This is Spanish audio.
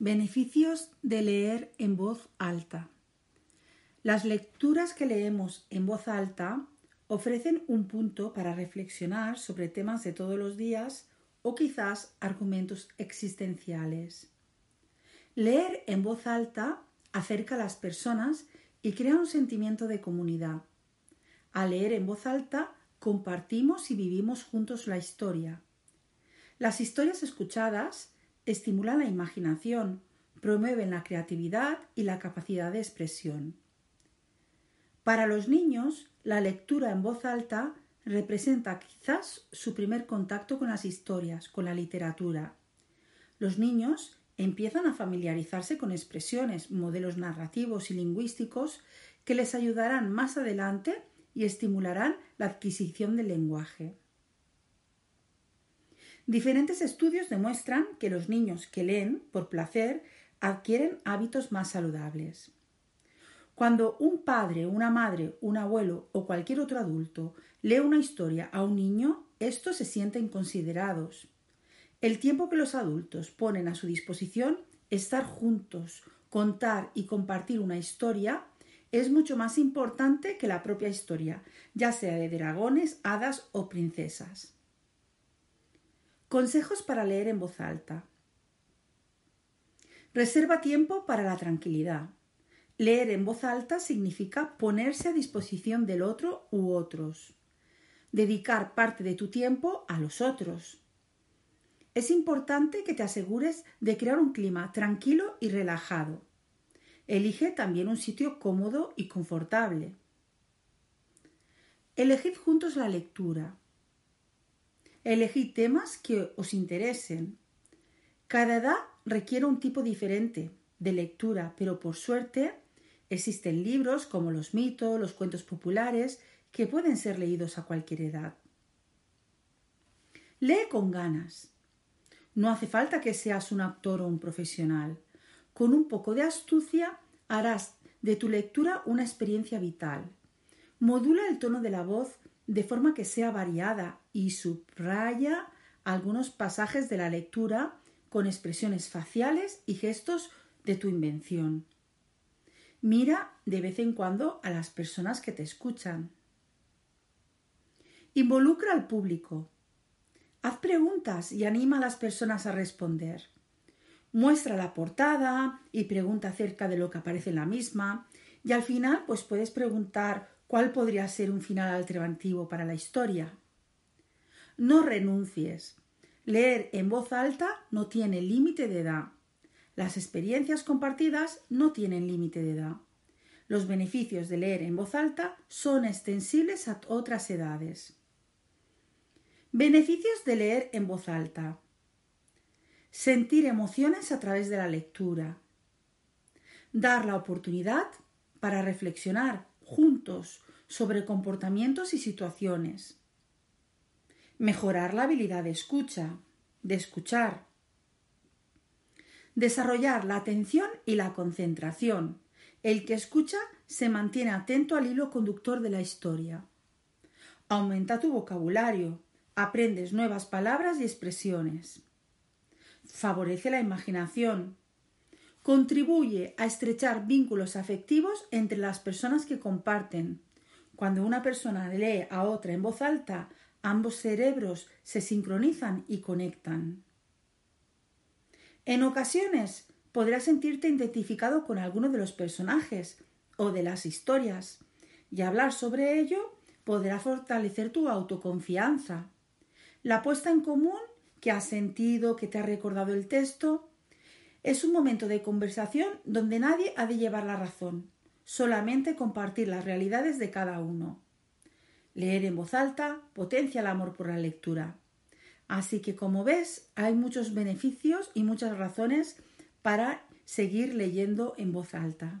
Beneficios de leer en voz alta. Las lecturas que leemos en voz alta ofrecen un punto para reflexionar sobre temas de todos los días o quizás argumentos existenciales. Leer en voz alta acerca a las personas y crea un sentimiento de comunidad. Al leer en voz alta compartimos y vivimos juntos la historia. Las historias escuchadas estimulan la imaginación, promueven la creatividad y la capacidad de expresión. Para los niños, la lectura en voz alta representa quizás su primer contacto con las historias, con la literatura. Los niños empiezan a familiarizarse con expresiones, modelos narrativos y lingüísticos que les ayudarán más adelante y estimularán la adquisición del lenguaje. Diferentes estudios demuestran que los niños que leen por placer adquieren hábitos más saludables. Cuando un padre, una madre, un abuelo o cualquier otro adulto lee una historia a un niño, estos se sienten considerados. El tiempo que los adultos ponen a su disposición, estar juntos, contar y compartir una historia, es mucho más importante que la propia historia, ya sea de dragones, hadas o princesas. Consejos para leer en voz alta. Reserva tiempo para la tranquilidad. Leer en voz alta significa ponerse a disposición del otro u otros. Dedicar parte de tu tiempo a los otros. Es importante que te asegures de crear un clima tranquilo y relajado. Elige también un sitio cómodo y confortable. Elegid juntos la lectura. Elegid temas que os interesen. Cada edad requiere un tipo diferente de lectura, pero por suerte existen libros como los mitos, los cuentos populares, que pueden ser leídos a cualquier edad. Lee con ganas. No hace falta que seas un actor o un profesional. Con un poco de astucia harás de tu lectura una experiencia vital. Modula el tono de la voz de forma que sea variada y subraya algunos pasajes de la lectura con expresiones faciales y gestos de tu invención. Mira de vez en cuando a las personas que te escuchan. Involucra al público. Haz preguntas y anima a las personas a responder. Muestra la portada y pregunta acerca de lo que aparece en la misma y al final pues puedes preguntar ¿Cuál podría ser un final alternativo para la historia? No renuncies. Leer en voz alta no tiene límite de edad. Las experiencias compartidas no tienen límite de edad. Los beneficios de leer en voz alta son extensibles a otras edades. Beneficios de leer en voz alta. Sentir emociones a través de la lectura. Dar la oportunidad para reflexionar juntos sobre comportamientos y situaciones. Mejorar la habilidad de escucha, de escuchar. Desarrollar la atención y la concentración. El que escucha se mantiene atento al hilo conductor de la historia. Aumenta tu vocabulario. Aprendes nuevas palabras y expresiones. Favorece la imaginación, contribuye a estrechar vínculos afectivos entre las personas que comparten. Cuando una persona lee a otra en voz alta, ambos cerebros se sincronizan y conectan. En ocasiones podrás sentirte identificado con alguno de los personajes o de las historias, y hablar sobre ello podrá fortalecer tu autoconfianza. La puesta en común que has sentido, que te ha recordado el texto, es un momento de conversación donde nadie ha de llevar la razón, solamente compartir las realidades de cada uno. Leer en voz alta potencia el amor por la lectura. Así que, como ves, hay muchos beneficios y muchas razones para seguir leyendo en voz alta.